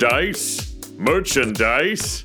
Dice? Merchandise?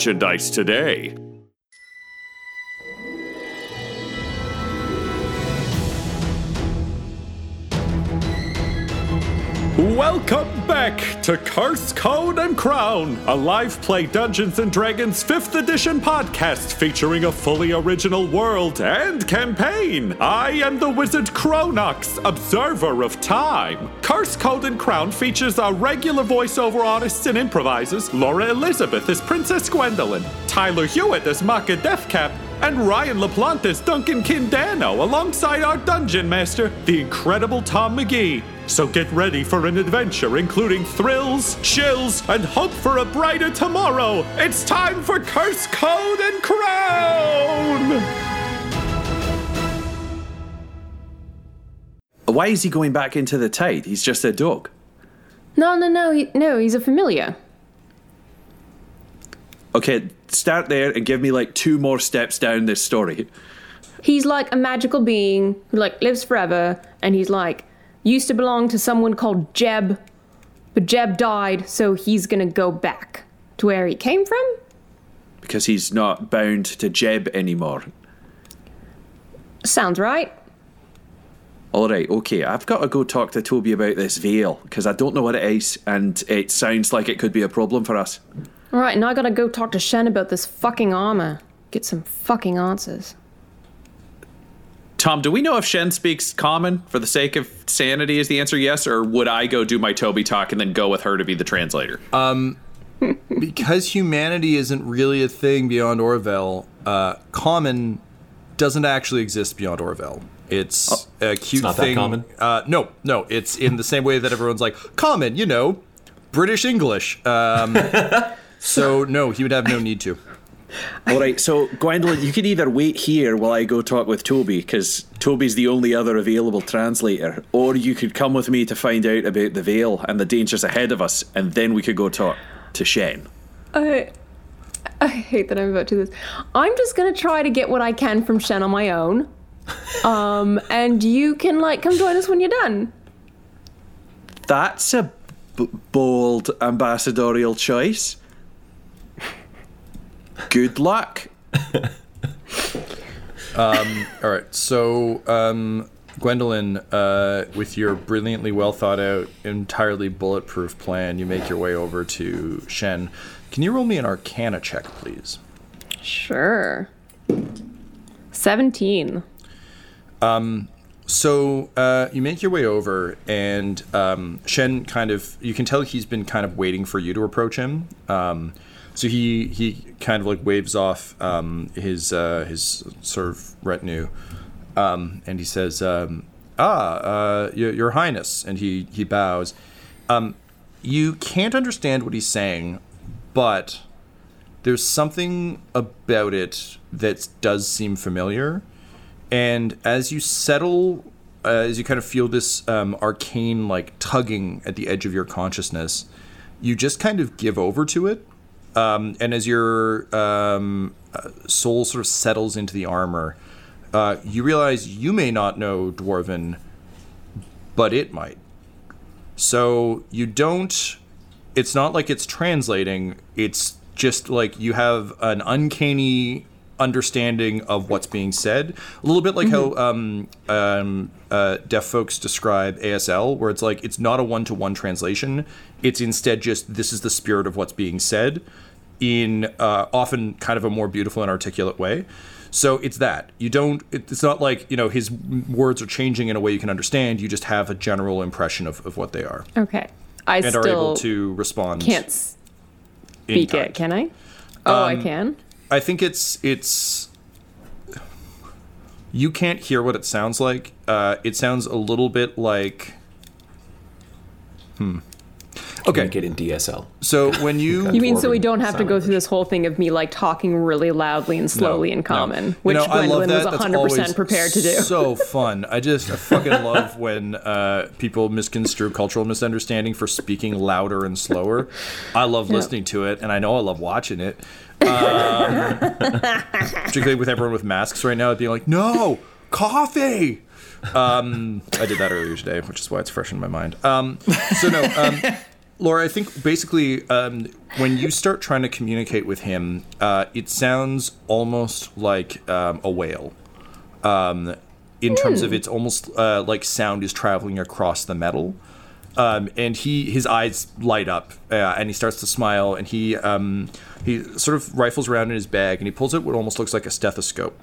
merchandise today. Welcome back to Curse Code and Crown, a live play Dungeons and Dragons 5th edition podcast featuring a fully original world and campaign. I am the wizard Cronox, observer of time. Curse Code and Crown features our regular voiceover artists and improvisers Laura Elizabeth as Princess Gwendolyn, Tyler Hewitt as Maka Deathcap, and Ryan LaPlante as Duncan Kindano alongside our dungeon master, the incredible Tom McGee. So get ready for an adventure including thrills, chills, and hope for a brighter tomorrow. It's time for Curse Code and Crown! Why is he going back into the tide? He's just a dog. No, no, no, he, no. He's a familiar. Okay, start there and give me like two more steps down this story. He's like a magical being who like lives forever, and he's like used to belong to someone called Jeb, but Jeb died, so he's gonna go back to where he came from. Because he's not bound to Jeb anymore. Sounds right. All right, okay. I've got to go talk to Toby about this veil because I don't know what it is, and it sounds like it could be a problem for us. All right, now I gotta go talk to Shen about this fucking armor. Get some fucking answers. Tom, do we know if Shen speaks common for the sake of sanity? Is the answer yes, or would I go do my Toby talk and then go with her to be the translator? Um, because humanity isn't really a thing beyond Orville, uh, common doesn't actually exist beyond Orville. It's a cute not that thing. common? Uh, no, no. It's in the same way that everyone's like common, you know, British English. Um, so no, he would have no need to. All right, so Gwendolyn, you can either wait here while I go talk with Toby because Toby's the only other available translator, or you could come with me to find out about the veil and the dangers ahead of us, and then we could go talk to Shen. I I hate that I'm about to do this. I'm just gonna try to get what I can from Shen on my own. Um, and you can like come join us when you're done. That's a b- bold ambassadorial choice. Good luck. All right, so um, Gwendolyn, uh, with your brilliantly well thought out, entirely bulletproof plan, you make your way over to Shen. Can you roll me an Arcana check, please? Sure. 17. So uh, you make your way over, and um, Shen kind of you can tell he's been kind of waiting for you to approach him. Um, so he he kind of like waves off um, his uh, his sort of retinue, um, and he says, um, "Ah, uh, your, your Highness," and he he bows. Um, you can't understand what he's saying, but there's something about it that does seem familiar. And as you settle, uh, as you kind of feel this um, arcane like tugging at the edge of your consciousness, you just kind of give over to it. Um, and as your um, uh, soul sort of settles into the armor, uh, you realize you may not know Dwarven, but it might. So you don't. It's not like it's translating. It's just like you have an uncanny understanding of what's being said. A little bit like how um, um, uh, deaf folks describe ASL, where it's like it's not a one to one translation. It's instead just this is the spirit of what's being said in uh, often kind of a more beautiful and articulate way. So it's that you don't. It's not like you know his words are changing in a way you can understand. You just have a general impression of, of what they are Okay. I and are able to respond. can't speak it, can I? Oh, I Um, can? I think it's it's you can't hear what it sounds like. Uh, it sounds a little bit like hmm. Okay, Get in DSL. so when you You mean so we don't have to go language. through this whole thing of me like talking really loudly and slowly No, in no. common, You which know, Gwendolyn that. was 100% prepared to do. So fun. I just I fucking love when uh, people misconstrue cultural misunderstanding for speaking louder and slower. I love listening to it, and I know I love watching it. Um, particularly with everyone with masks right now, being like, "No, coffee." Um, I did that earlier today, which is why it's fresh in my mind. Um, so no, um, Laura, I think basically um, when you start trying to communicate with him, uh, it sounds almost like um, a whale. Um, in terms of it's almost uh, like sound is traveling across the metal. Um, and he his eyes light up uh, and he starts to smile and he um, he sort of rifles around in his bag and he pulls out what almost looks like a stethoscope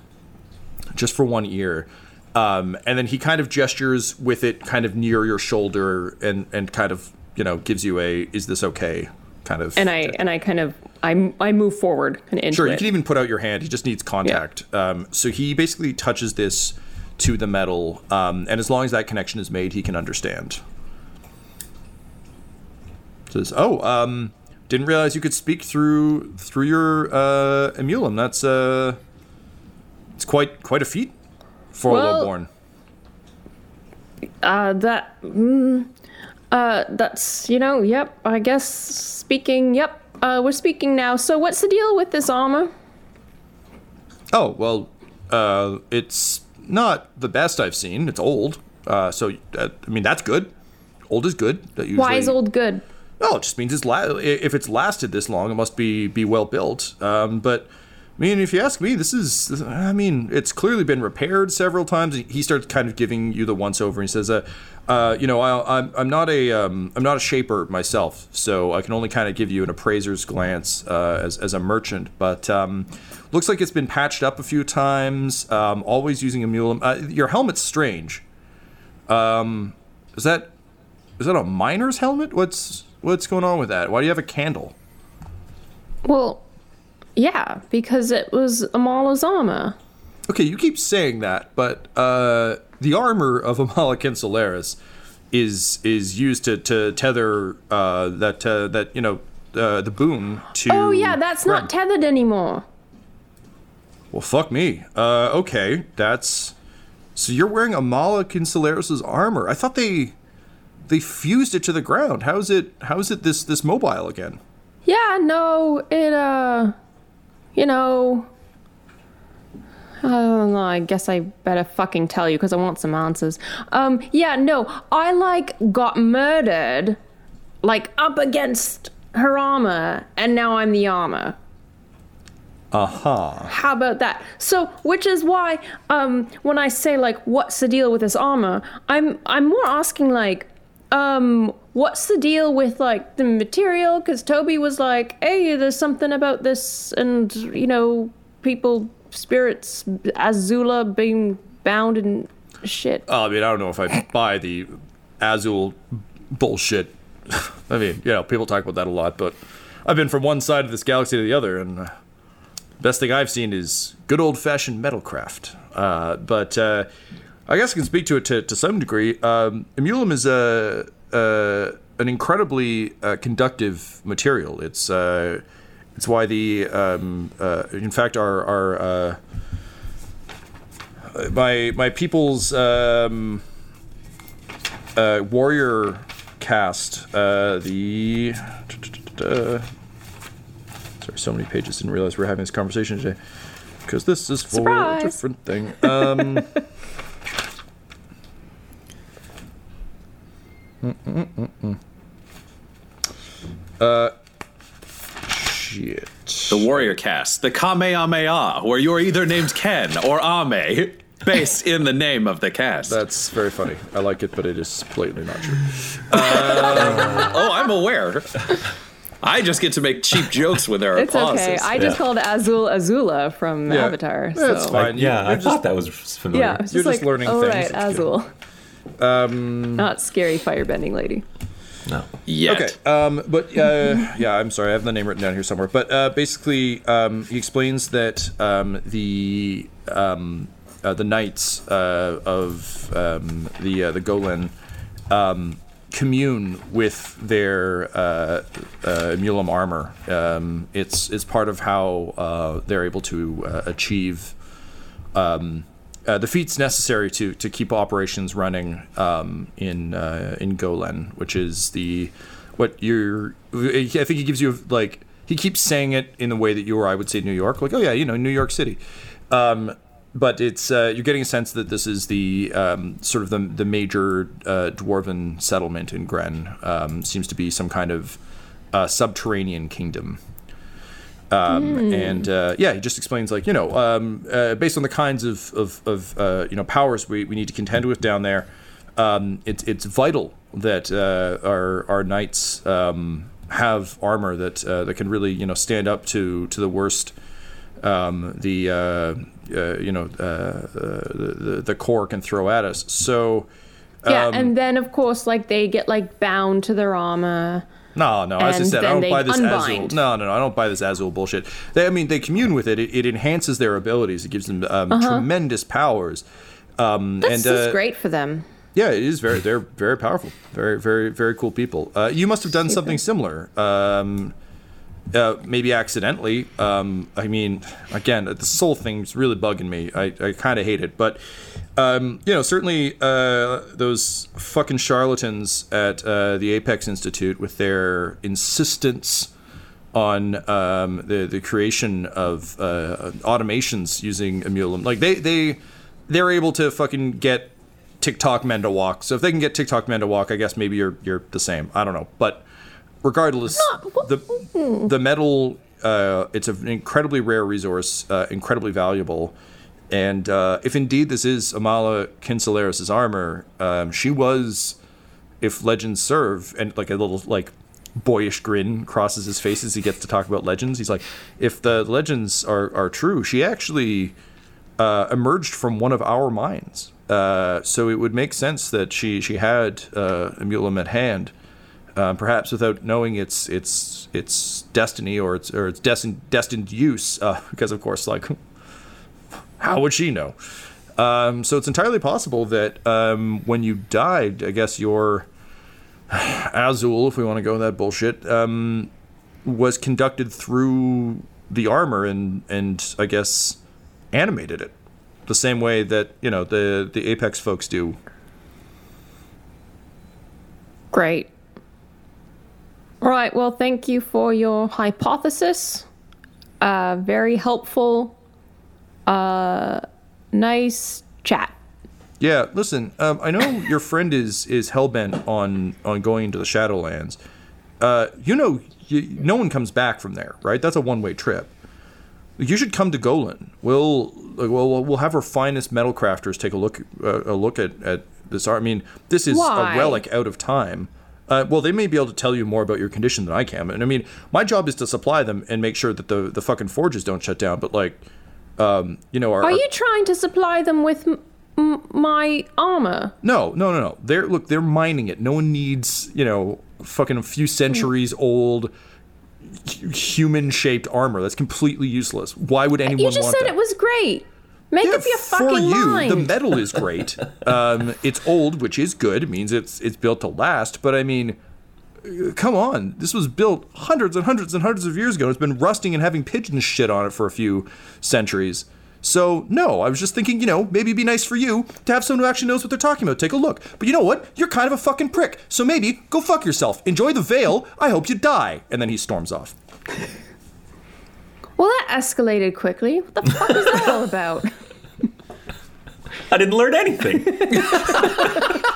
just for one ear um, and then he kind of gestures with it kind of near your shoulder and and kind of you know gives you a is this okay kind of and I and I kind of I, I move forward and into Sure, you it. can even put out your hand. He just needs contact. Um, so he basically touches this to the metal, um, and as long as that connection is made, he can understand. Says, "Oh, um, didn't realize you could speak through through your uh, emulum. That's uh, it's quite quite a feat for a lowborn." Uh, that. Mm, uh, that's you know. Yep. I guess speaking. Yep. Uh, we're speaking now. So what's the deal with this armor? Oh well, uh, it's not the best I've seen. It's old, uh, so uh, I mean that's good. Old is good. That usually, Why is old good? Oh, it just means it's la- if it's lasted this long, it must be be well built. Um, but I mean, if you ask me, this is I mean, it's clearly been repaired several times. He starts kind of giving you the once over. And he says, uh, uh, "You know, I, I'm I'm not a um, I'm not a shaper myself, so I can only kind of give you an appraiser's glance uh, as as a merchant. But um, looks like it's been patched up a few times. Um, always using a mule. Uh, your helmet's strange. Um, is that is that a miner's helmet? What's what's going on with that? Why do you have a candle? Well, yeah, because it was Amala's armor. Okay, you keep saying that, but uh, the armor of Amalakin Solaris is is used to to tether uh, that uh, that you know uh, the boon to. Oh yeah, that's not tethered anymore. well, fuck me. Uh, okay, that's so you're wearing Amalakin Solaris's armor. I thought they they fused it to the ground. How is it? How is it this this mobile again? Yeah, no, it uh, you know. I don't know. I guess I better fucking tell you because I want some answers. Um, yeah, no, I like got murdered, like up against her armor, and now I'm the armor. Aha. Uh-huh. How about that? So, which is why, um, when I say like, what's the deal with this armor? I'm I'm more asking like, um, what's the deal with like the material? Because Toby was like, hey, there's something about this, and you know, people, spirits, Azula being bound and shit. Uh, I mean, I don't know if I buy the Azul bullshit. I mean, you know, people talk about that a lot, but I've been from one side of this galaxy to the other, and uh, best thing I've seen is good old fashioned metalcraft. Uh, but uh, I guess I can speak to it to, to some degree. Um, Emulum is a, a an incredibly uh, conductive material. It's uh, it's why the um, uh, in fact our our uh, my my people's um, uh, warrior caste uh, the sorry so many pages didn't realize we are having this conversation today because this is for Surprise. a different thing um, Mm, mm, mm, uh shit The Warrior Caste, the Kamehameha, where you're either named Ken or Ame, based in the name of the caste. that's very funny i like it but it is blatantly not true uh, oh, I'm aware. I just get to make cheap jokes when there are It's pauses. okay. I just called Azul Azula from Yeah. Avatar. that's so. fine You- Yeah, I you're thought that was familiar. Yeah, it's You're just just like, learning oh, things. right, That's Azul. Um, not scary firebending lady. No. Yet. Okay, um, but uh, yeah, I'm sorry, I have the name written down here somewhere. But uh, basically, um, he explains that um, the um, uh, the knights uh, of um, the uh, the Golan um, commune with their uh, uh, Mulam armor. Um, it's it's part of how uh, they're able to uh, achieve um, uh, the feats necessary to to keep operations running um, in uh, in Golan, which is the what you're. I think he gives you like he keeps saying it in the way that you or I would say New York, like oh yeah, you know New York City. Um, but it's uh, you're getting a sense that this is the um, sort of the the major uh, dwarven settlement in Gren. Um, seems to be some kind of uh, subterranean kingdom. Um, And uh, yeah, he just explains like you know, um, uh, based on the kinds of of, of uh, you know powers we, we need to contend with down there, um, it's it's vital that uh, our our knights um, have armor that uh, that can really you know stand up to to the worst. Um, the uh, uh, you know the, the the core can throw at us. So Yeah, Um, and then of course, like they get like bound to their armor. No, no. As I said, I don't buy this Azul. No, no, no. I don't buy this Azul bullshit. They, I mean, they commune with it. It, it enhances their abilities. It gives them um, tremendous powers. Um, Uh-huh. This and is uh, great for them. Yeah, it is very. They're very powerful. Very, very, very cool people. Uh, you must have done something similar. Um, uh, maybe accidentally. Um, I mean, again, the soul thing's really bugging me. I, I kind of hate it, but um, you know, certainly uh, those fucking charlatans at uh, the Apex Institute with their insistence on um, the the creation of uh, automations using Emulum, like they they they're able to fucking get TikTok men to walk. So if they can get TikTok men to walk, I guess maybe you're you're the same. I don't know, but regardless, the the metal uh, it's an incredibly rare resource, uh, incredibly valuable. And uh, if indeed this is Amalakin Solaris' armor, um, she was, if legends serve, and like a little like boyish grin crosses his face as he gets to talk about legends. He's like, if the legends are are true, she actually uh, emerged from one of our mines. Uh, so it would make sense that she she had uh, Emulum at hand, uh, perhaps without knowing its its its destiny or its or its destined destined use. Uh, because of course, like, how would she know? Um, so it's entirely possible that um, when you died, I guess your Azul, if we want to go that bullshit, um, was conducted through the armor and and I guess animated it the same way that you know the the apex folks do Great. All right. Well, thank you for your hypothesis. Uh, very helpful. Uh, nice chat. yeah listen um, i know your friend is is hell-bent on on going into the shadowlands uh, you know you, no one comes back from there right that's a one-way trip you should come to Golan. We'll like, we'll we'll have our finest metal crafters take a look uh, a look at at this art. I mean, this is Why? a relic out of time. Uh, well, they may be able to tell you more about your condition than I can. And I mean, my job is to supply them and make sure that the the fucking forges don't shut down. But like, um, you know, our, Are our- you trying to supply them with m- m- my armor? No, no, no, no. They're look, they're mining it. No one needs, you know, fucking a few centuries old human shaped armor. That's completely useless. Why would anyone You just said that? it was great. Make Yeah, up your for you, mind. the metal is great. um, it's old, which is good. It means it's it's built to last. But I mean, come on, this was built hundreds and hundreds and hundreds of years ago. It's been rusting and having pigeon shit on it for a few centuries. So no, I was just thinking, you know, maybe it'd be nice for you to have someone who actually knows what they're talking about. Take a look. But you know what? You're kind of a fucking prick. So maybe go fuck yourself. Enjoy the veil. I hope you die. And then he storms off. well, that escalated quickly. What the fuck is that all about? I didn't learn anything.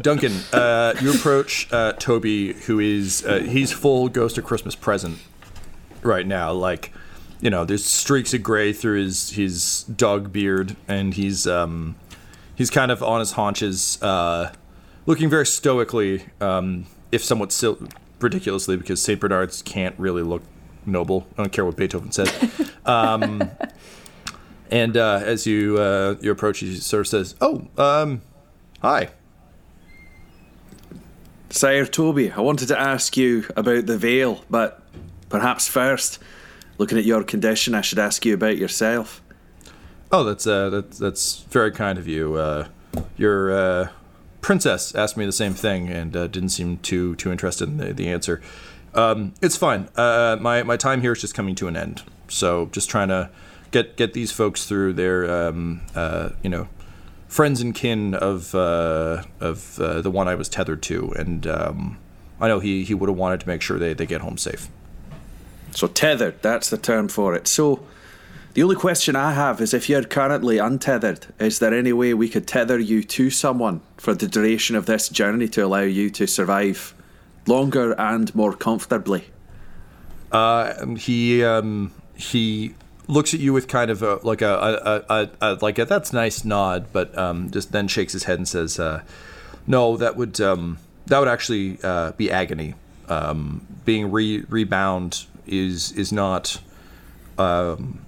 Duncan, uh, you approach uh, Toby, who is uh, he's full Ghost of Christmas Present right now. Like, you know, there's streaks of gray through his his dog beard, and he's um, he's kind of on his haunches, uh, looking very stoically, um, if somewhat sil- ridiculously, because Saint Bernards can't really look noble. I don't care what Beethoven said. um, and uh, as you uh, you approach, he sort of says, "Oh, um, hi." Sire Toby, I wanted to ask you about the veil, but perhaps first, looking at your condition, I should ask you about yourself. Oh, that's uh, that's that's very kind of you. Uh, your uh, princess asked me the same thing and uh, didn't seem too too interested in the, the answer. Um, it's fine. Uh, my my time here is just coming to an end. So just trying to get get these folks through their um, uh, you know friends and kin of uh, of uh, the one I was tethered to, and um, I know he he would have wanted to make sure they, they get home safe. So tethered, that's the term for it. So the only question I have is if you're currently untethered, is there any way we could tether you to someone for the duration of this journey to allow you to survive longer and more comfortably? Um, he um, he looks at you with kind of a, like a, a, a, a like a that's nice nod, but um, just then shakes his head and says, uh, "No, that would um, that would actually uh, be agony. Um, being re- rebound is is not um,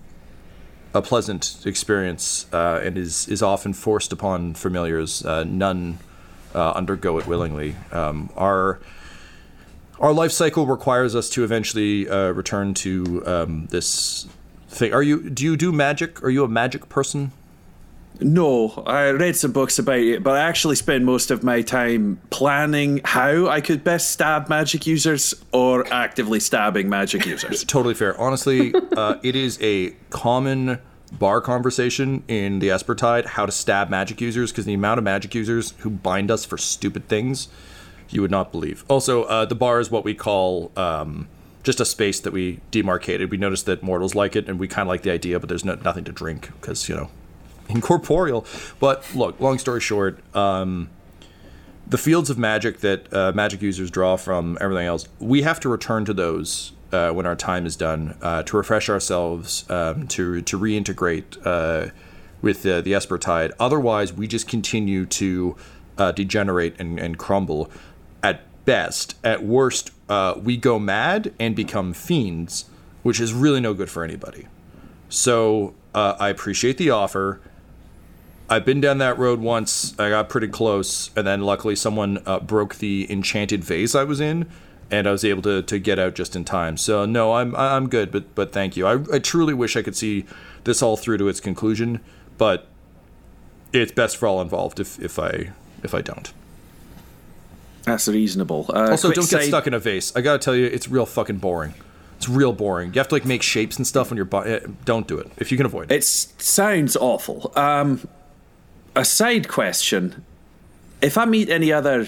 a pleasant experience, uh, and is is often forced upon familiars. Uh, none uh, undergo it willingly. Um, our our life cycle requires us to eventually uh, return to um, this thing. Are you? Do you do magic? Are you a magic person? No, I read some books about it, but I actually spend most of my time planning how I could best stab magic users or actively stabbing magic users. Totally fair. Honestly, uh, it is a common bar conversation in the Espertide how to stab magic users because the amount of magic users who bind us for stupid things you would not believe. Also, uh, the bar is what we call um, just a space that we demarcated. We noticed that mortals like it, and we kind of like the idea, but there's no, nothing to drink because you know incorporeal. But look, long story short, um, the fields of magic that uh, magic users draw from everything else, we have to return to those uh, when our time is done uh, to refresh ourselves, um, to to reintegrate uh, with uh, the Espertide. Otherwise, we just continue to uh, degenerate and, and crumble. At best, at worst, uh, we go mad and become fiends, which is really no good for anybody. So uh, I appreciate the offer. I've been down that road once. I got pretty close, and then luckily someone uh, broke the enchanted vase I was in, and I was able to, to get out just in time. So no, I'm I'm good, but but thank you. I, I truly wish I could see this all through to its conclusion, but it's best for all involved if if I if I don't. That's reasonable. Uh, Also, don't get stuck in a vase. I gotta tell you, it's real fucking boring. It's real boring. You have to like make shapes and stuff when you're. Eh, don't do it if you can avoid it. It sounds awful. Um, a side question: If I meet any other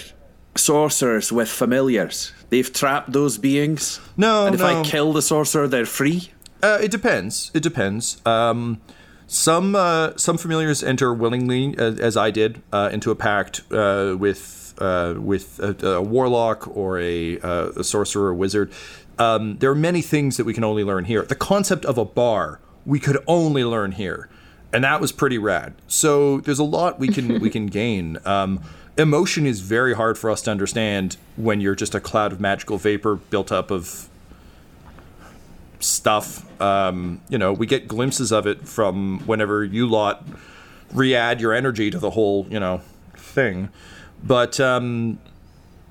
sorcerers with familiars, they've trapped those beings. No, and if no. I kill the sorcerer, they're free. Uh, it depends. It depends. Um, some uh, some familiars enter willingly, as, as I did, uh, into a pact uh, with uh, with a, a warlock or a, uh, a sorcerer or wizard. Um, there are many things that we can only learn here. The concept of a bar we could only learn here, and that was pretty rad. So there's a lot we can we can gain. Um, emotion is very hard for us to understand when you're just a cloud of magical vapor built up of stuff. Um, you know, we get glimpses of it from whenever you lot re-add your energy to the whole, you know, thing. But um,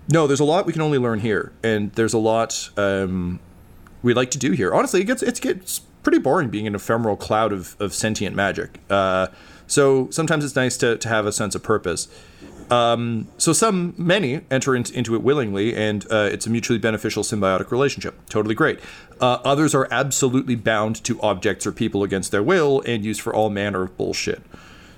no, there's a lot we can only learn here, and there's a lot um, we like to do here. Honestly, it gets it gets pretty boring being an ephemeral cloud of, of sentient magic. Uh, so sometimes it's nice to, to have a sense of purpose. Um, so some, many enter in, into it willingly, and uh, it's a mutually beneficial symbiotic relationship. Totally great. Uh, others are absolutely bound to objects or people against their will and used for all manner of bullshit.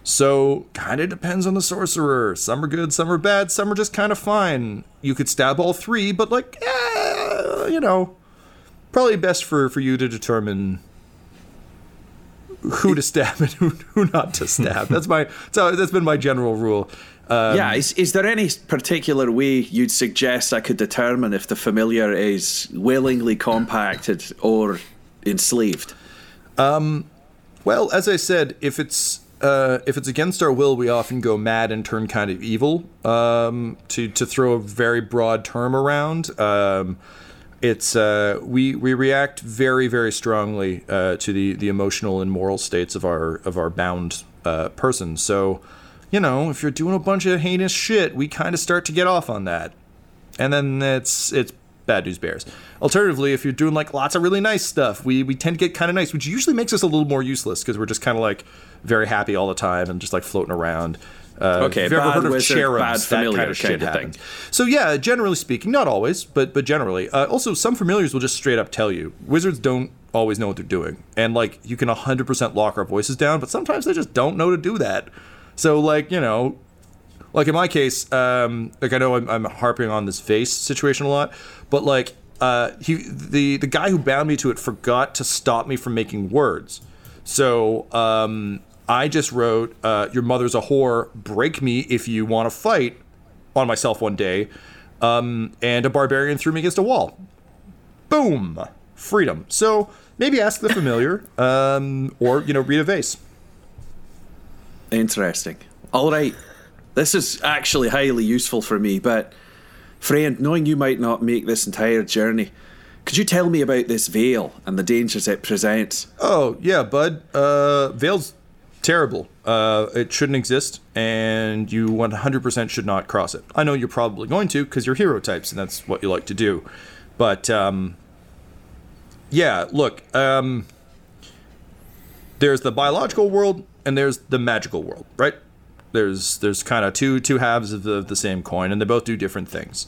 So kind of depends on the sorcerer. Some are good, some are bad, some are just kind of fine. You could stab all three, but like, eh, you know, probably best for for you to determine who to stab and who, who not to stab. That's my so that's been my general rule. Um, yeah, is, is there any particular way you'd suggest I could determine if the familiar is willingly compacted or enslaved? Well, as I said, if it's uh, if it's against our will, we often go mad and turn kind of evil. Um, to to throw a very broad term around, um, it's uh, we we react very very strongly uh, to the the emotional and moral states of our of our bound uh, person. So, you know, if you're doing a bunch of heinous shit, we kind of start to get off on that, and then it's it's bad news bears. Alternatively, if you're doing like lots of really nice stuff, we we tend to get kind of nice, which usually makes us a little more useless because we're just kind of like very happy all the time and just like floating around. Uh, Okay, have you ever bad heard of cherubs? bad that kind of shit happens. So yeah, generally speaking, not always, but but generally. Uh, also, some familiars will just straight up tell you. Wizards don't always know what they're doing, and like you can 100% lock our voices down, but sometimes they just don't know to do that. So like you know, like in my case, um, like I know I'm, I'm harping on this vase situation a lot, but like uh, he the the guy who bound me to it forgot to stop me from making words. So um, I just wrote, uh, "Your mother's a whore. Break me if you want to fight." On myself one day, um, and a barbarian threw me against a wall. Boom, freedom. So maybe ask the familiar, um, or you know, read a vase. Interesting. All right. This is actually highly useful for me, but friend, knowing you might not make this entire journey, could you tell me about this veil and the dangers it presents? Oh yeah, bud. Uh, Veil's terrible. Uh, it shouldn't exist, and you 100% should not cross it. I know you're probably going to because you're hero types, and that's what you like to do. But um, yeah, look. Um, there's the biological world, and there's the magical world, right? There's there's kind of two two halves of the, the same coin, and they both do different things.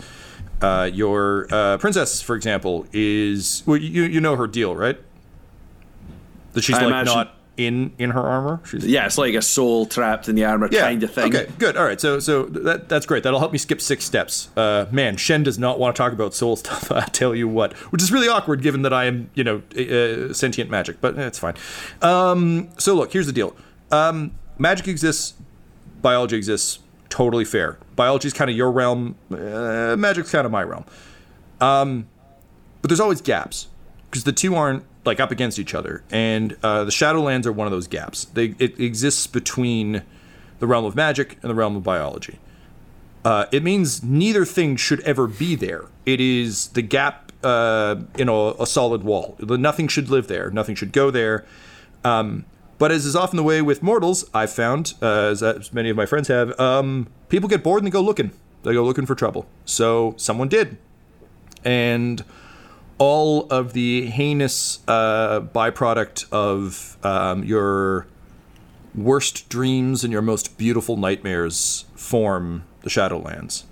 Uh, your uh, princess, for example, is well, you you know her deal, right? That she's I like imagine- not in in her armor. She's Yeah, it's like a soul trapped in the armor kind of thing. Okay, good. All right, so so that that's great. That'll help me skip six steps. Uh, man, Shen does not want to talk about soul stuff. I tell you what, which is really awkward given that I am, you know, uh, sentient magic. But eh, it's fine. Um, so look, here's the deal. Um, magic exists. Biology exists. Totally fair. Biology is kind of your realm. Uh, magic's kind of my realm. Um, but there's always gaps because the two aren't like up against each other, and uh, the Shadowlands are one of those gaps. They it exists between the realm of magic and the realm of biology. Uh, it means neither thing should ever be there. It is the gap uh, in a, a solid wall. Nothing should live there. Nothing should go there. Um, but as is often the way with mortals, I've found, uh, as, as many of my friends have, um, people get bored and they go looking. They go looking for trouble. So someone did, and all of the heinous uh, byproduct of um, your worst dreams and your most beautiful nightmares form the Shadowlands.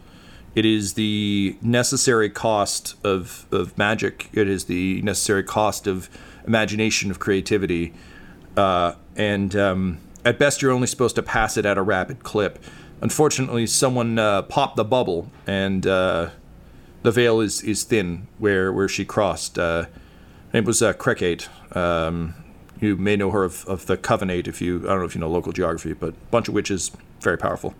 It is the necessary cost of, of magic. It is the necessary cost of imagination, of creativity. Uh, and um, at best, you're only supposed to pass it at a rapid clip. Unfortunately, someone uh, popped the bubble, and uh, the veil is, is thin where, where she crossed. Uh, it was uh, Crecate. Um, you may know her of, of the Covenant if you, I don't know if you know local geography, but a bunch of witches, very powerful.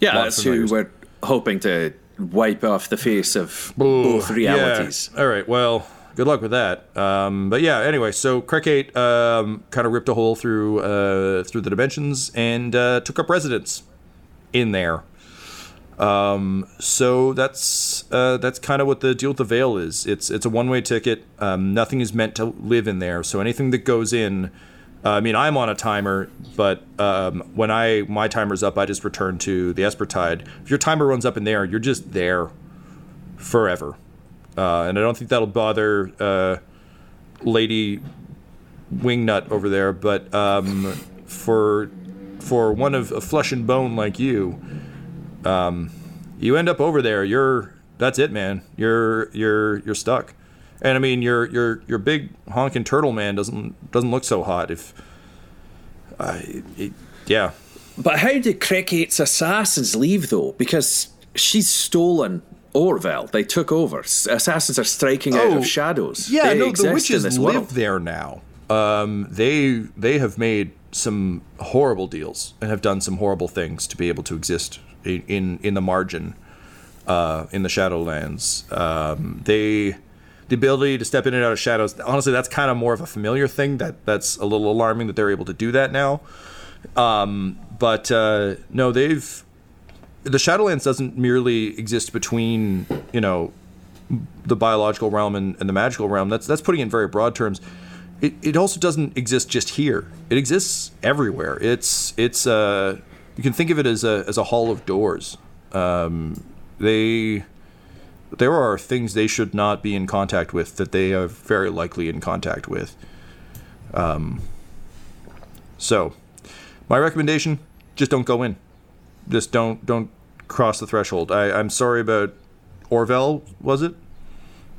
Yeah, that's who we're hoping to wipe off the face of both realities. Yeah. All right. Well, good luck with that. Um, but yeah, anyway, so Crecate um, kind of ripped a hole through uh, through the dimensions and uh, took up residence in there. Um, so that's uh, that's kind of what the deal with the veil is. It's it's a one way ticket. Um, nothing is meant to live in there. So anything that goes in, uh, I mean, I'm on a timer, but um, when I my timer's up, I just return to the Espertide. If your timer runs up in there, you're just there forever. Uh, and I don't think that'll bother uh, Lady Wingnut over there. But um, for for one of, flesh and bone like you, um, you end up over there. You're that's it, man. You're you're you're stuck. And I mean, your your your big honking turtle man doesn't doesn't look so hot. If uh, it, yeah, But how did Crecate's assassins leave, though? Because she's stolen Orville. They took over. Assassins are striking out Oh, of shadows. Yeah, They no, the witches live world. there now. Um, they they have made some horrible deals and have done some horrible things to be able to exist in in, the margin, uh, in the Shadowlands. Um, they the ability to step in and out of shadows. Honestly, that's kind of more of a familiar thing. That that's a little alarming that they're able to do that now. Um, but uh, no, they've the Shadowlands doesn't merely exist between you know the biological realm and, and the magical realm. That's that's putting it in very broad terms. It, it also doesn't exist just here. It exists everywhere. It's it's uh you can think of it as a as a hall of doors. Um, they there are things they should not be in contact with that they are very likely in contact with. Um, so, my recommendation: just don't go in. Just don't don't cross the threshold. I, I'm sorry about Orville, was it?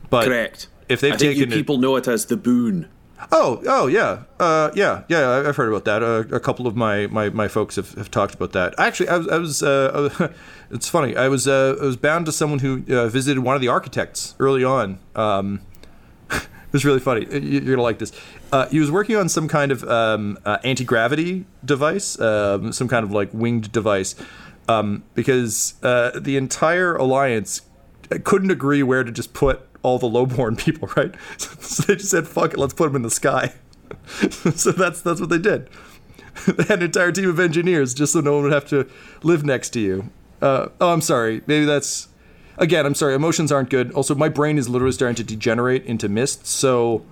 But Correct. If they've I think you taken it- people know it as the boon. Oh, oh yeah, uh, yeah, yeah. I've heard about that. Uh, a couple of my, my, my folks have, have talked about that. Actually, I was, I was uh, it's funny. I was uh, I was bound to someone who uh, visited one of the architects early on. Um, it was really funny. You- You're gonna like this. Uh, he was working on some kind of um, uh, anti gravity device, um, some kind of like winged device, um, because uh, the entire alliance couldn't agree where to just put all the lowborn people, right? So they just said, "Fuck it, let's put them in the sky." so that's that's what they did. they had an entire team of engineers just so no one would have to live next to you. Uh, oh, I'm sorry. Maybe that's again. I'm sorry. Emotions aren't good. Also, my brain is literally starting to degenerate into mist. So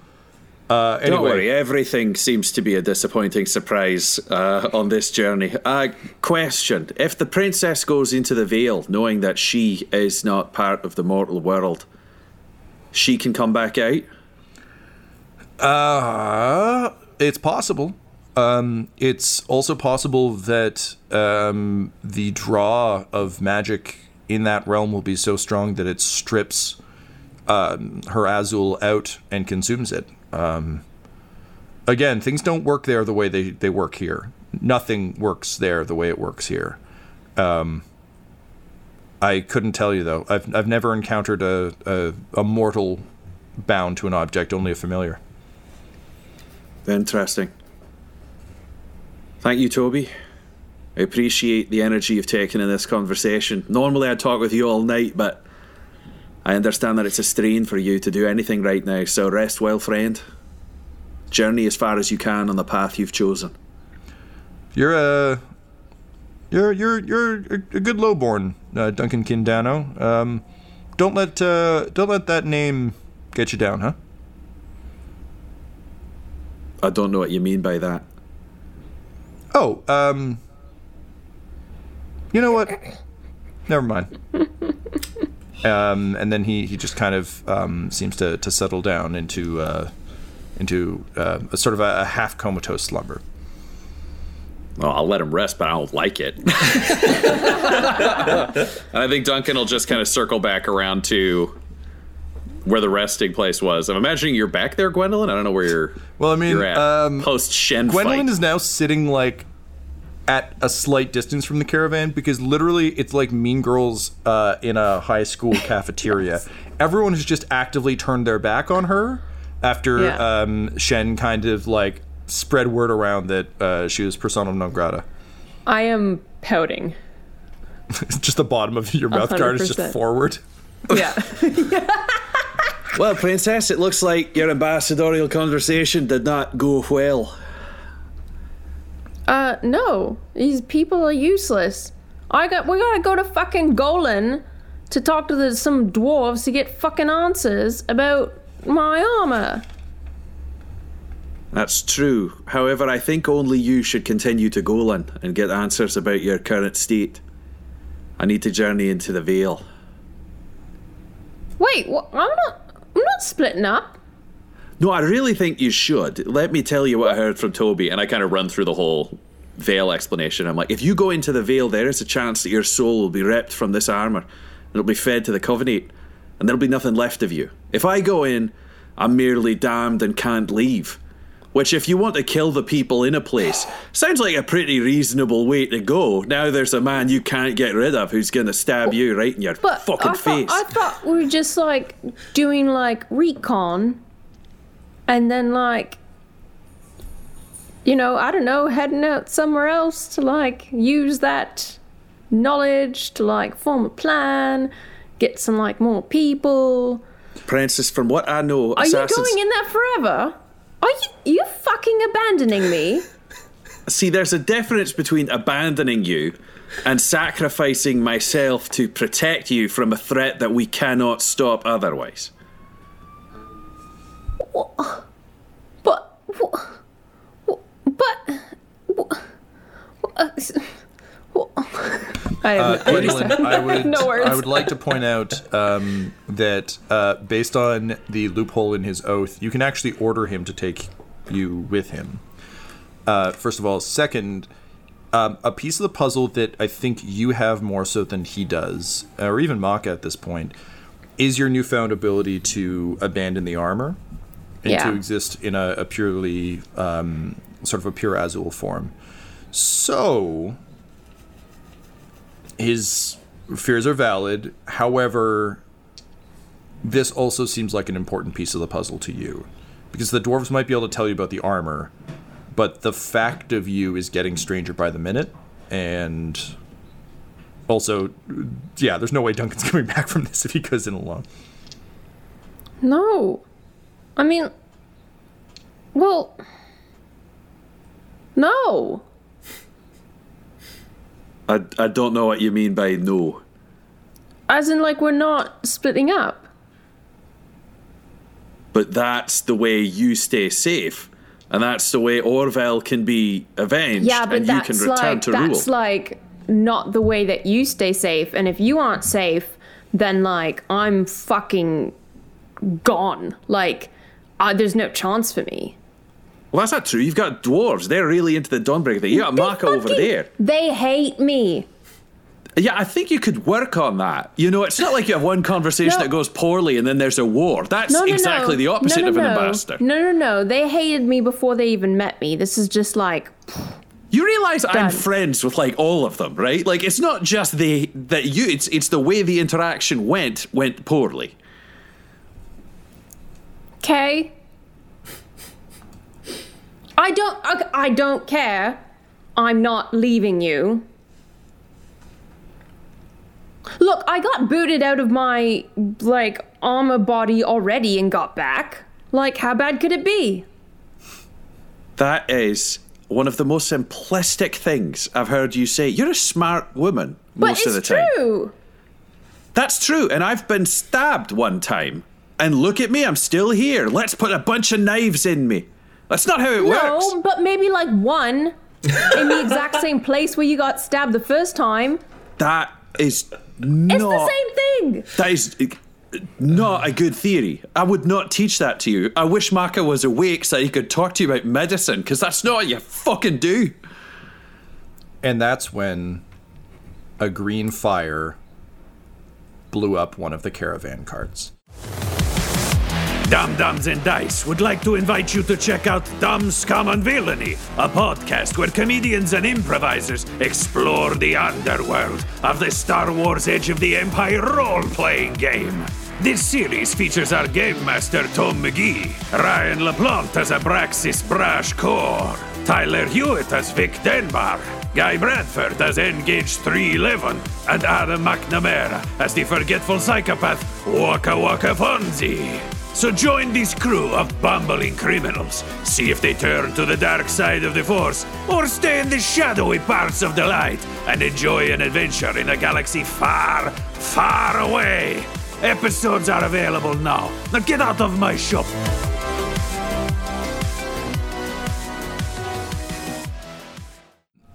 uh, anyway, Don't worry, everything seems to be a disappointing surprise uh, on this journey. Uh, question If the princess goes into the veil knowing that she is not part of the mortal world, she can come back out? Uh, it's possible. Um, it's also possible that um, the draw of magic in that realm will be so strong that it strips um, her Azul out and consumes it. Um, again, things don't work there the way they, they work here. Nothing works there the way it works here. Um, I couldn't tell you though. I've I've never encountered a, a, a mortal bound to an object, only a familiar. Interesting. Thank you, Toby. I appreciate the energy you've taken in this conversation. Normally, I'd talk with you all night, but I understand that it's a strain for you to do anything right now, so rest well, friend. Journey as far as you can on the path you've chosen. You're a you're you're you're a good lowborn, uh, Duncan Kindano. Um, don't let uh, don't let that name get you down, huh? I don't know what you mean by that. Oh, um, you know what? Never mind. Um, and then he, he just kind of um, seems to, to settle down into uh, into uh, a sort of a, a half comatose slumber. Well, I'll let him rest, but I don't like it. and I think Duncan will just kind of circle back around to where the resting place was. I'm imagining you're back there, Gwendolyn. I don't know where you're. Well, I mean, um, post Shen Gwendolyn fight. is now sitting like at a slight distance from the caravan because literally it's like Mean Girls uh, in a high school cafeteria. Everyone has just actively turned their back on her after Yeah. um, Shen kind of like spread word around that uh, she was persona non grata. I am pouting. just the bottom of your mouth guard is just 100%. forward. Yeah. Well, Princess, it looks like your ambassadorial conversation did not go well. Uh, no. These people are useless. I got. We gotta go to fucking Golan to talk to the, some dwarves to get fucking answers about my armor. That's true. However, I think only you should continue to Golan and get answers about your current state. I need to journey into the Vale. Wait, wha- I'm not. I'm not splitting up. No, I really think you should. Let me tell you what I heard from Toby, and I kind of run through the whole Vale explanation. I'm like, if you go into the Vale, there is a chance that your soul will be ripped from this armor, and it'll be fed to the Covenant, and there'll be nothing left of you. If I go in, I'm merely damned and can't leave. Which, if you want to kill the people in a place, sounds like a pretty reasonable way to go. Now there's a man you can't get rid of who's gonna stab you right in your But fucking I face. Thought, I thought we were just like doing like recon, and then like, you know, I don't know, heading out somewhere else to like use that knowledge to like form a plan, get some like more people. Princess, from what I know, Are assassins. you going in there forever? Are you you fucking abandoning me? See, there's a difference between abandoning you and sacrificing myself to protect you from a threat that we cannot stop otherwise. What? But, What? but, I Uh, have, I Gwendolyn, I would, no words. I would like to point out um, that uh, based on the loophole in his oath, you can actually order him to take you with him. Uh, first of all, second, um, a piece of the puzzle that I think you have more so than he does, or even Maka at this point, is your newfound ability to abandon the armor and Yeah. to exist in a, a purely um, sort of a pure Azul form. So his fears are valid. However, this also seems like an important piece of the puzzle to you. Because the dwarves might be able to tell you about the armor, but the fact of you is getting stranger by the minute. And also, yeah, there's no way Duncan's coming back from this if he goes in alone. No. I mean, well, no. I, I don't know what you mean by no. As in, like, we're not splitting up. But that's the way you stay safe. And that's the way Orvel can be avenged Yeah, but and you that's can return like to that's rule. like not the way that you stay safe. And if you aren't safe, then like I'm fucking gone. Like, uh, there's no chance for me. Well, that's not true. You've got dwarves. They're really into the Dawnbreaker thing. You got They Maka over there. They hate me. Yeah, I think you could work on that. You know, it's not like you have one conversation No. that goes poorly and then there's a war. That's No, no, exactly the opposite of an ambassador. No, no, no. They hated me before they even met me. This is just like You realize I'm friends with like all of them, right? Like it's not just the that you it's it's the way the interaction went went poorly. Okay. I don't. I, I don't care. I'm not leaving you. Look, I got booted out of my like armor body already and got back. Like, how bad could it be? That is one of the most simplistic things I've heard you say. You're a smart woman most it's of the time. true. That's true, and I've been stabbed one time. And look at me, I'm still here. Let's put a bunch of knives in me. That's not how it No, works. No, but maybe like one in the exact same place where you got stabbed the first time. That is not. It's the same thing. That is not a good theory. I would not teach that to you. I wish Maka was awake so he could talk to you about medicine, because that's not what you fucking do. And that's when a green fire blew up one of the caravan carts. Dumb Dumbs and Dice would like to invite you to check out Dumb Scum and Villainy, a podcast where comedians and improvisers explore the underworld of the Star Wars Edge of the Empire role playing game. This series features our game master Tom McGee, Ryan LaPlante as Abraxas Brash Core, Tyler Hewitt as Vic Denbar, Guy Bradford as Engage 311, and Adam McNamara as the forgetful psychopath Waka Waka Fonzie. So join this crew of bumbling criminals. See if they turn to the dark side of the Force, or stay in the shadowy parts of the light and enjoy an adventure in a galaxy far, far away. Episodes are available now. Now get out of my shop.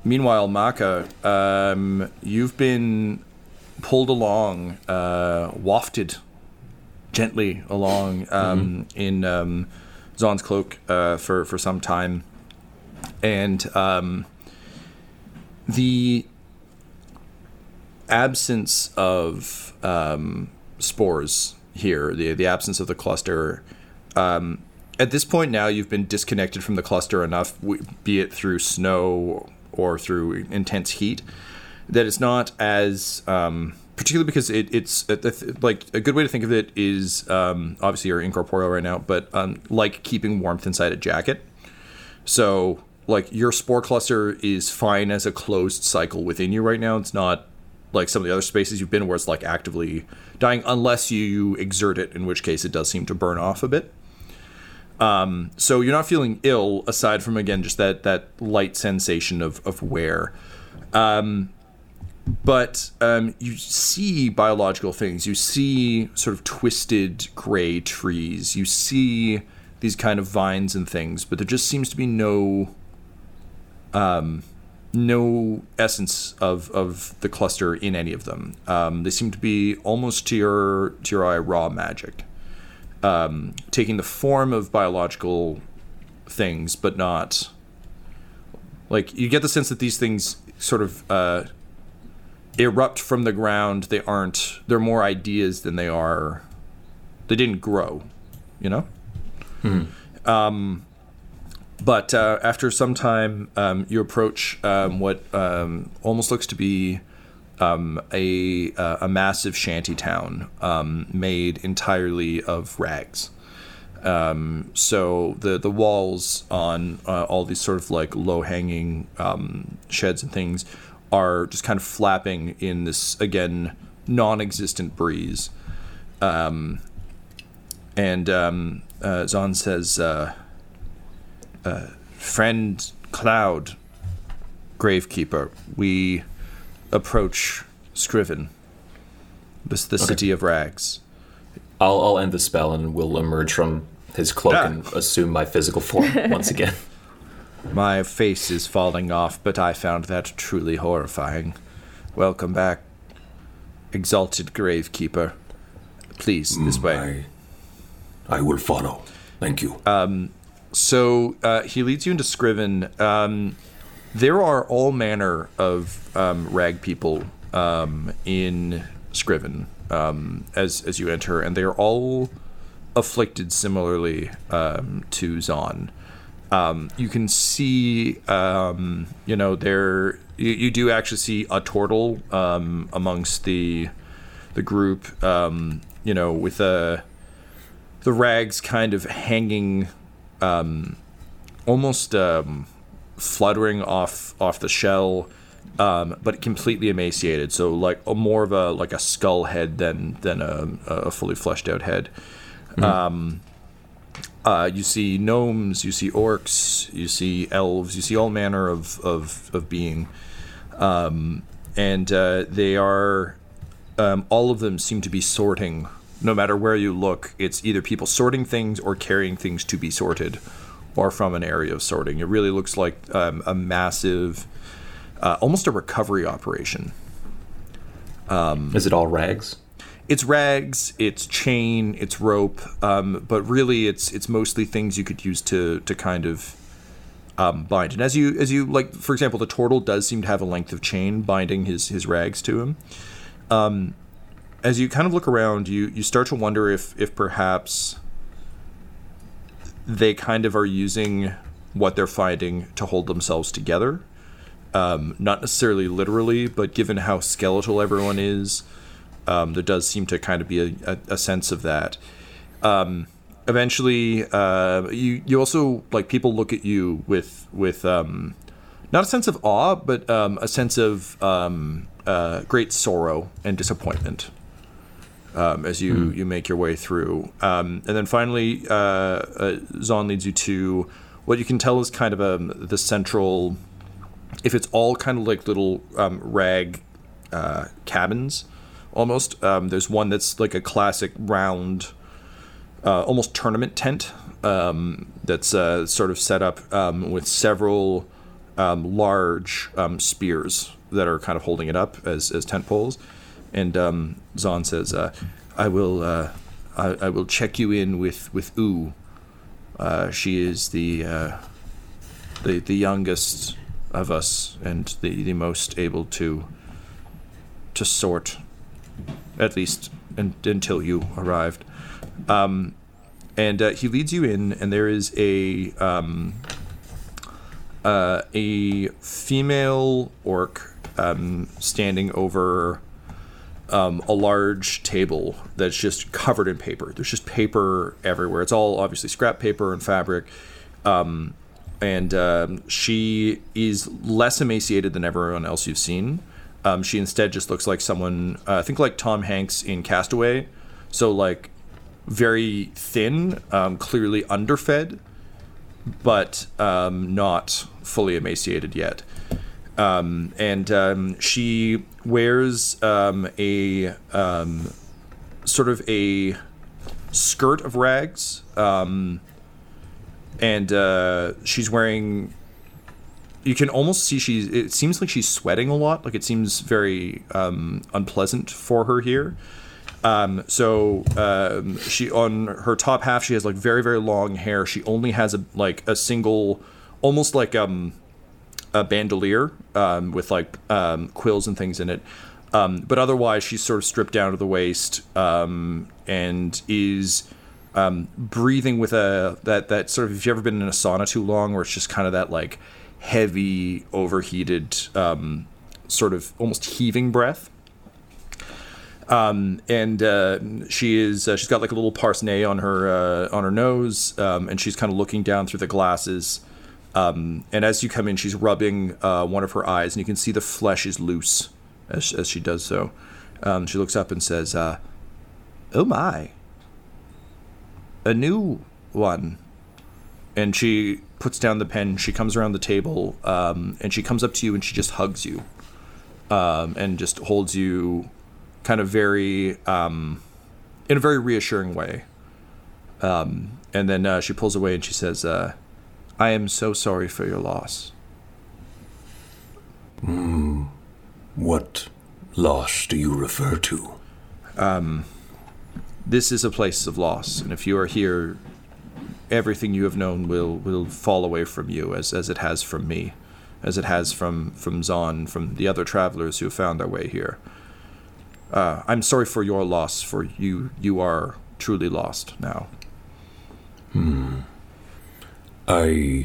Meanwhile, Maka, um, you've been pulled along, uh, wafted gently along um, in um, Zon's cloak uh, for for some time, and um, the absence of um, spores here, the the absence of the cluster. Um, at this point now, you've been disconnected from the cluster enough, be it through snow or through intense heat, that it's not as um, particularly because it, it's uh, like a good way to think of it is um, obviously you're incorporeal right now, but um, like keeping warmth inside a jacket. So like your spore cluster is fine as a closed cycle within you right now. It's not like some of the other spaces you've been where it's like actively dying unless you exert it, in which case it does seem to burn off a bit. Um, so you're not feeling ill aside from again just that that light sensation of of wear. Um, but um, you see biological things. You see sort of twisted gray trees. You see these kind of vines and things, but there just seems to be no um, no essence of, of the cluster in any of them. Um, they seem to be almost to your to your eye raw magic, um, taking the form of biological things, but not like you get the sense that these things sort of uh, erupt from the ground. They aren't. They're more ideas than they are. They didn't grow, you know. Um, but uh, after some time, um, you approach um, what um, almost looks to be um, a uh, a massive shanty town um, made entirely of rags. Um, so the the walls on uh, all these sort of like low hanging um, sheds and things are just kind of flapping in this again non-existent breeze. Um, and um, uh, Zon says, uh, uh, "Friend Cloud, Gravekeeper, we approach Scriven, this the city of rags." I'll, I'll end the spell and we'll emerge from his cloak Ah. and assume my physical form once again. My face is falling off, but I found that truly horrifying. Welcome back, exalted gravekeeper. Please, this way. I, I will follow. Thank you. So uh, he leads you into Scriven. Um, there are all manner of um, rag people um, in Scriven um, as as you enter, and they are all afflicted similarly um, to Zon. Um, you can see, um, you know, there you, you do actually see a turtle um, amongst the the group. Um, you know, with a the rags kind of hanging um, almost um, fluttering off off the shell, um, but completely emaciated. So like a, more of a like a skull head than than a, a fully fleshed out head. Um, uh, you see gnomes, you see orcs, you see elves, you see all manner of of, of being, um, and uh, they are um, all of them seem to be sorting. No matter where you look, it's either people sorting things or carrying things to be sorted, or from an area of sorting. It really looks like um, a massive, uh, almost a recovery operation. Is it all rags? It's rags, it's chain, it's rope, um, but really it's it's mostly things you could use to to kind of um, bind. And as you as you like, for example, the turtle does seem to have a length of chain binding his his rags to him. Um, as you kind of look around, you you start to wonder if if perhaps they kind of are using what they're finding to hold themselves together. Um, not necessarily literally, but given how skeletal everyone is, um, there does seem to kind of be a, a, a sense of that. Um, eventually, uh, you you also like people look at you with with um, not a sense of awe, but um, a sense of um, uh, great sorrow and disappointment. um, as you you make your way through. Um, and then finally, uh, uh, Zon leads you to what you can tell is kind of a the central. If it's all kind of like little um, rag uh, cabins, almost. Um, there's one that's like a classic round, uh, almost tournament tent um, that's uh, sort of set up um, with several um, large um, spears that are kind of holding it up as, as tent poles. And um, Zon says, uh, "I will, uh, I, I will check you in with with Oo. Uh, she is the uh, the the youngest of us and the, the most able to to sort, at least un- until you arrived. Um, and uh, he leads you in, and there is a um, uh, a female orc um, standing over um, a large table that's just covered in paper. There's just paper everywhere. It's all obviously scrap paper and fabric. Um, and um, she is less emaciated than everyone else you've seen. Um, she instead just looks like someone, uh, I think like Tom Hanks in Castaway. So, like, very thin, um, clearly underfed, but um, not fully emaciated yet. Um, and um, she wears um, a sort of a skirt of rags, and uh, she's wearing. You can almost see she's. It seems like she's sweating a lot. Like it seems very um, unpleasant for her here. Um, so um, she on her top half she has like very very long hair. She only has a like a single, almost like um a bandolier um, with like um, quills and things in it. Um, but otherwise, she's sort of stripped down to the waist um, and is um, breathing with a that that sort of. If you've ever been in a sauna too long, where it's just kind of that like heavy, overheated, um, sort of almost heaving breath. Um, and uh, she is uh, she's got like a little nez on her uh, on her nose, um, and she's kind of looking down through the glasses. Um, and as you come in, she's rubbing uh, one of her eyes, and you can see the flesh is loose as, as she does so. Um, she looks up and says, uh, "Oh my, a new one." And she puts down the pen. She comes around the table, um, and she comes up to you, and she just hugs you, um, and just holds you, kind of very, um, in a very reassuring way. Um, and then uh, she pulls away, and she says, uh, I am so sorry for your loss. What loss do you refer to? This is a place of loss, and if you are here, everything you have known will, will fall away from you, as, as it has from me, as it has from, from Zon, from the other travelers who have found their way here. Uh, I'm sorry for your loss, for you you are truly lost now. Hmm. I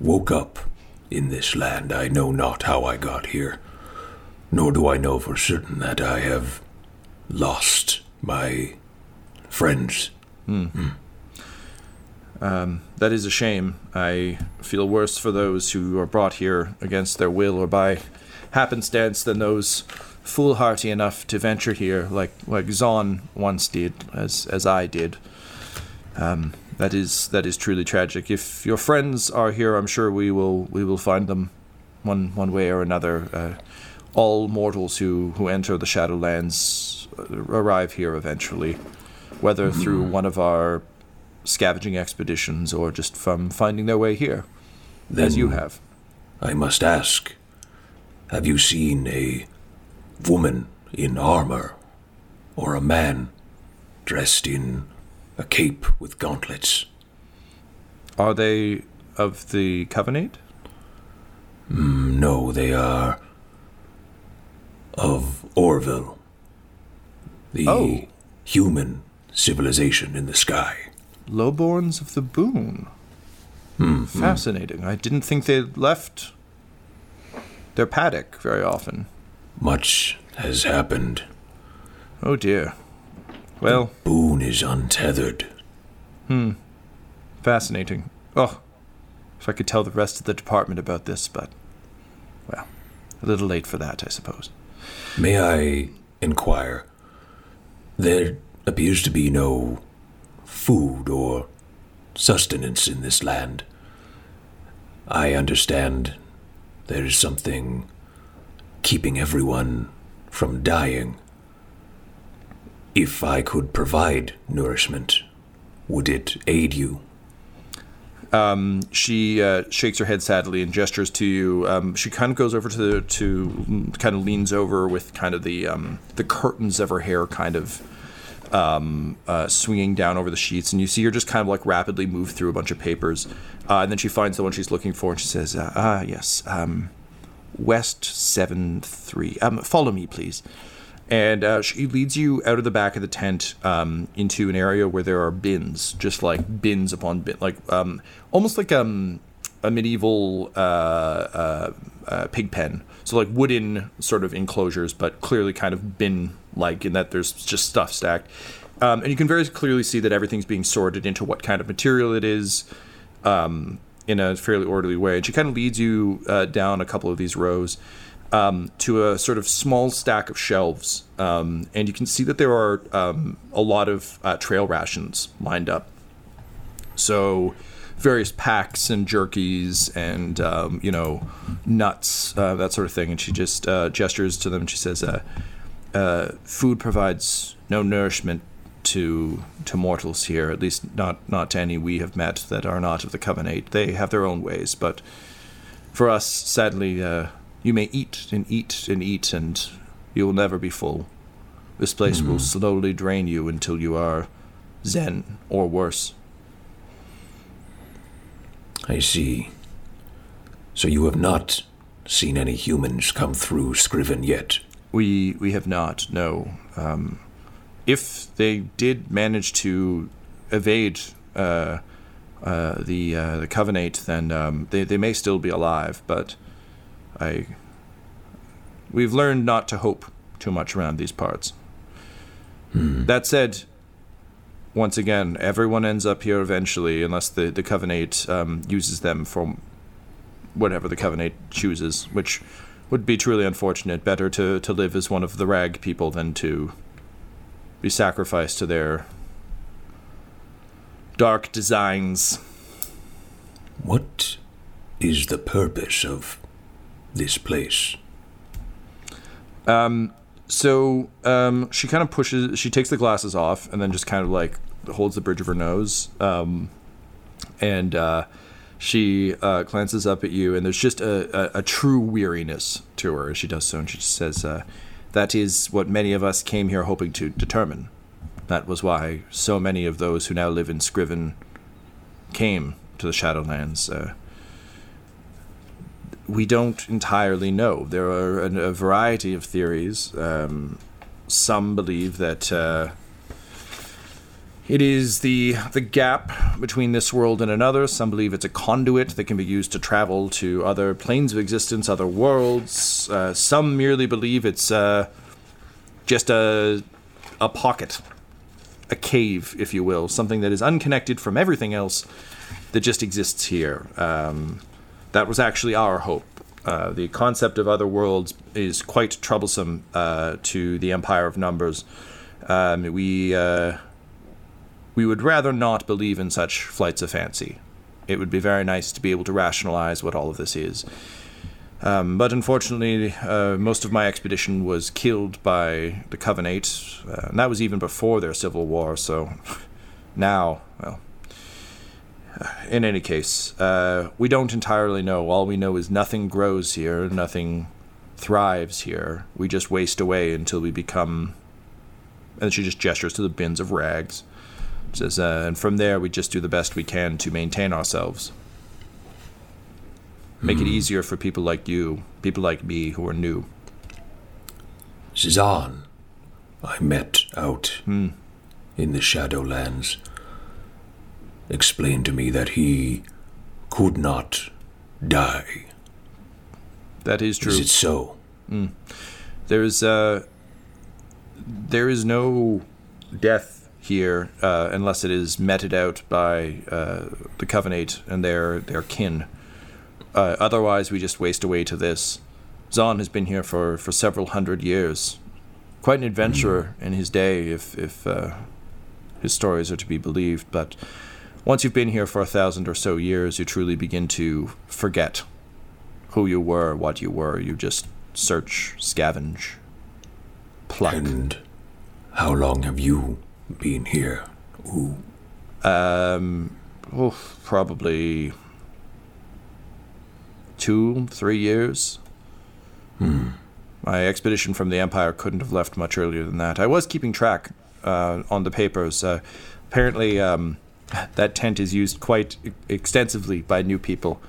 woke up in this land. I know not how I got here, nor do I know for certain that I have lost my friends. That is a shame. I feel worse for those who are brought here against their will or by happenstance than those foolhardy enough to venture here, like like Zon once did, as as I did. Um, that is that is truly tragic. If your friends are here, I'm sure we will we will find them, one one way or another. Uh, all mortals who who enter the Shadowlands arrive here eventually, whether through one of our scavenging expeditions or just from finding their way here, as you have. I must ask Have you seen a woman in armor? Or a man dressed in a cape with gauntlets? Are they of the Covenant? Mm, no, they are of Orville, the Oh. human civilization in the sky. Lowborns of the Boon. Fascinating. I didn't think they left their paddock very often. Much has happened. Oh dear. Well, Boone is untethered. Hmm. Fascinating. Oh, if I could tell the rest of the department about this, but, well, a little late for that, I suppose. May I inquire? There appears to be no food or sustenance in this land. I understand there is something keeping everyone from dying. If I could provide nourishment, would it aid you? She uh, shakes her head sadly and gestures to you. Um, she kind of goes over to to kind of leans over with kind of the um, the curtains of her hair kind of um, uh, swinging down over the sheets, and you see her just kind of like rapidly move through a bunch of papers, uh, and then she finds the one she's looking for, and she says, uh, "Ah, yes, um, West Seven Three. Um, follow me, please." And uh, she leads you out of the back of the tent um, into an area where there are bins, just like bins upon bin, like um, almost like um, a medieval uh, uh, pig pen. So like wooden sort of enclosures, but clearly kind of bin-like in that there's just stuff stacked. Um, and you can very clearly see that everything's being sorted into what kind of material it is um, in a fairly orderly way. And she kind of leads you uh, down a couple of these rows um, to a sort of small stack of shelves. Um, and you can see that there are um, a lot of uh, trail rations lined up. So various packs and jerkies and, um, you know, nuts, uh, that sort of thing. And she just uh, gestures to them and she says, uh, food provides no nourishment to to mortals here, at least not not to any we have met that are not of the Covenant. They have their own ways, but for us, sadly, uh, you may eat and eat and eat, and you will never be full. This place will slowly drain you until you are zen or worse. I see. So you have not seen any humans come through Scriven yet? We we have not. No. Um, if they did manage to evade uh, uh, the uh, the Covenant, then um, they they may still be alive. But I we've learned not to hope too much around these parts. That said, once again, everyone ends up here eventually, unless the the Covenant um, uses them for whatever the Covenant chooses, which would be truly unfortunate. Better to, to live as one of the rag people than to be sacrificed to their dark designs. What is the purpose of this place? So um, she kind of pushes, she takes the glasses off and then just kind of like holds the bridge of her nose. Um, and uh, she uh, glances up at you, and there's just a, a, a true weariness to her as she does so. And she says, uh, That is what many of us came here hoping to determine. That was why so many of those who now live in Scriven came to the Shadowlands. Uh, we don't entirely know. There are a, a variety of theories. Um, some believe that uh, it is the the gap between this world and another. Some believe it's a conduit that can be used to travel to other planes of existence, other worlds. Uh, some merely believe it's uh, just a a pocket, a cave, if you will, something that is unconnected from everything else that just exists here. Um, that was actually our hope. Uh, the concept of other worlds is quite troublesome uh, to the Empire of Numbers. Um, we uh, we would rather not believe in such flights of fancy. It would be very nice to be able to rationalize what all of this is. Um, but unfortunately, uh, most of my expedition was killed by the Covenant, uh, and that was even before their civil war. So now, well, in any case, uh, we don't entirely know. All we know is nothing grows here, nothing thrives here. We just waste away until we become. And she just gestures to the bins of rags. Says, uh, and from there, we just do the best we can to maintain ourselves. Make it easier for people like you, people like me who are new. Zan, I met out in the Shadowlands, explained to me that he could not die. That is true. Is it so? There's uh, there is no death here uh, unless it is meted out by uh, the Covenant and their their kin. Uh, otherwise, we just waste away to this. Zon has been here for, for several hundred years, quite an adventurer in his day, if if uh, his stories are to be believed. But once you've been here for a thousand or so years, you truly begin to forget who you were, what you were. You just search, scavenge, pluck. And how long have you been here? Ooh. Um, oh, probably two, three years. Hmm. My expedition from the Empire couldn't have left much earlier than that. I was keeping track uh, on the papers. Uh, apparently, um, that tent is used quite extensively by new people.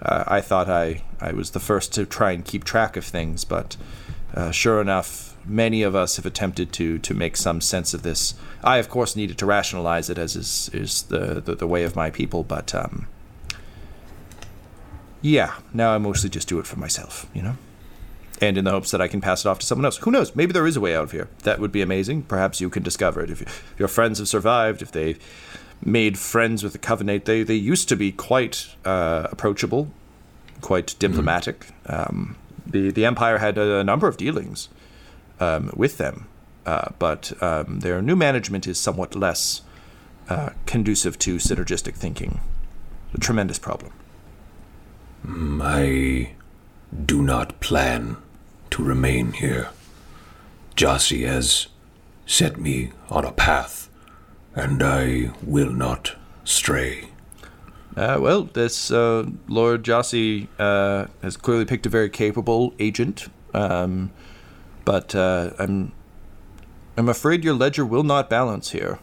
Uh, I thought I, I was the first to try and keep track of things, but uh, sure enough, many of us have attempted to, to make some sense of this. I, of course, needed to rationalize it, as is, is the, the, the way of my people, but um, yeah, now I mostly just do it for myself, you know? And in the hopes that I can pass it off to someone else. Who knows? Maybe there is a way out of here. That would be amazing. Perhaps you can discover it. If, you, if your friends have survived, if they made friends with the Covenant, they, they used to be quite uh, approachable, quite diplomatic. Um, the, the Empire had a, a number of dealings um, with them, uh, but um, their new management is somewhat less uh, conducive to synergistic thinking. A tremendous problem. I do not plan to remain here. Jossie has set me on a path, and I will not stray. Uh, well, this uh, Lord Jossie uh, has clearly picked a very capable agent, um, but uh, I'm I'm afraid your ledger will not balance here.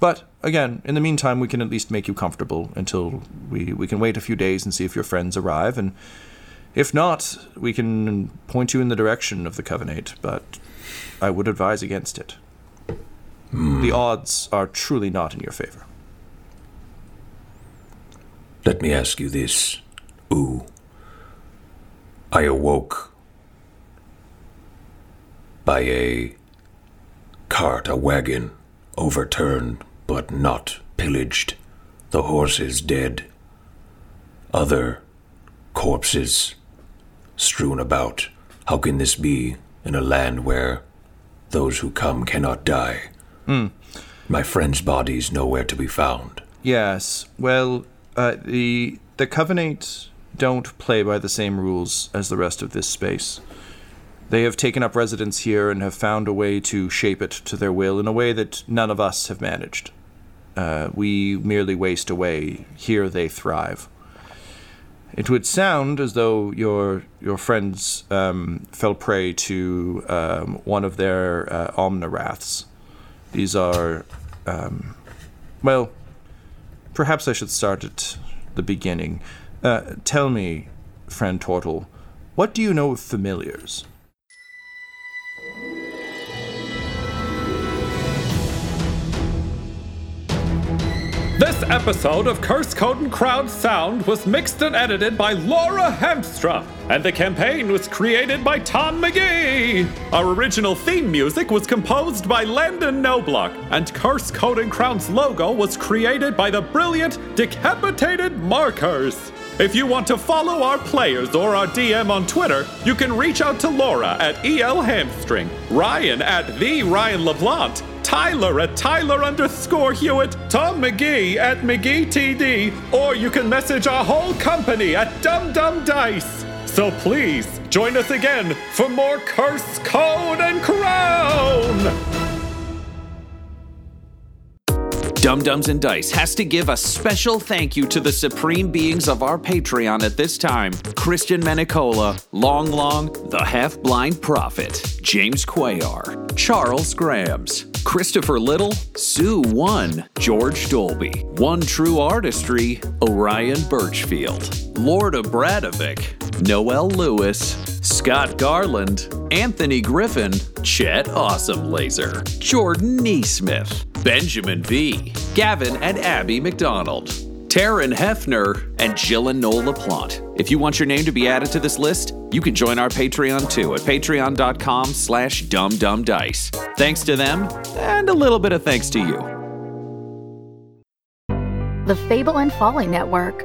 But again, in the meantime, we can at least make you comfortable until we, we can wait a few days and see if your friends arrive, and if not, we can point you in the direction of the Covenant. But I would advise against it. The odds are truly not in your favor. Let me ask you this. Ooh. I awoke by a cart, a wagon, overturned but not pillaged. The horses dead. Other corpses strewn about. How can this be in a land where those who come cannot die? Hmm. My friends' bodies nowhere to be found. Yes. Well, uh, the the Covenant don't play by the same rules as the rest of this space. They have taken up residence here and have found a way to shape it to their will in a way that none of us have managed. Uh, we merely waste away. Here they thrive. It would sound as though your your friends um, fell prey to um, one of their uh, omniraths. These are, um, well, perhaps I should start at the beginning. Uh, tell me, friend Tortle, what do you know of familiars? This episode of Curse Code and Crowd Sound was mixed and edited by Laura Hamstra, and the campaign was created by Tom McGee. Our original theme music was composed by Landon Noblock, and Curse Code and Crown's logo was created by the brilliant Decapitated Markers. If you want to follow our players or our DM on Twitter, you can reach out to Laura at EL Hamstring, Ryan at the Ryan LaPlante, Tyler at Tyler underscore Hewitt, Tom McGee at McGee TD, or you can message our whole company at Dum Dum Dice. So please join us again for more Curse, Code, and Crown! Dumb Dumbs and Dice has to give a special thank you to the supreme beings of our Patreon at this time. Christian Menicola, Long Long, the Half Blind Prophet, James Quayar, Charles Grams, Christopher Little, Sue One, George Dolby, One True Artistry, Orion Birchfield, Lord of Bradovic, Noel Lewis, Scott Garland, Anthony Griffin, Chet Awesome Laser, Jordan Neesmith, Benjamin V, Gavin and Abby McDonald, Taryn Hefner, and Jill and Noel LaPlante. If you want your name to be added to this list, you can join our Patreon too at patreon.com slash dumdumdice. Thanks to them, and a little bit of thanks to you. The Fable and Folly Network,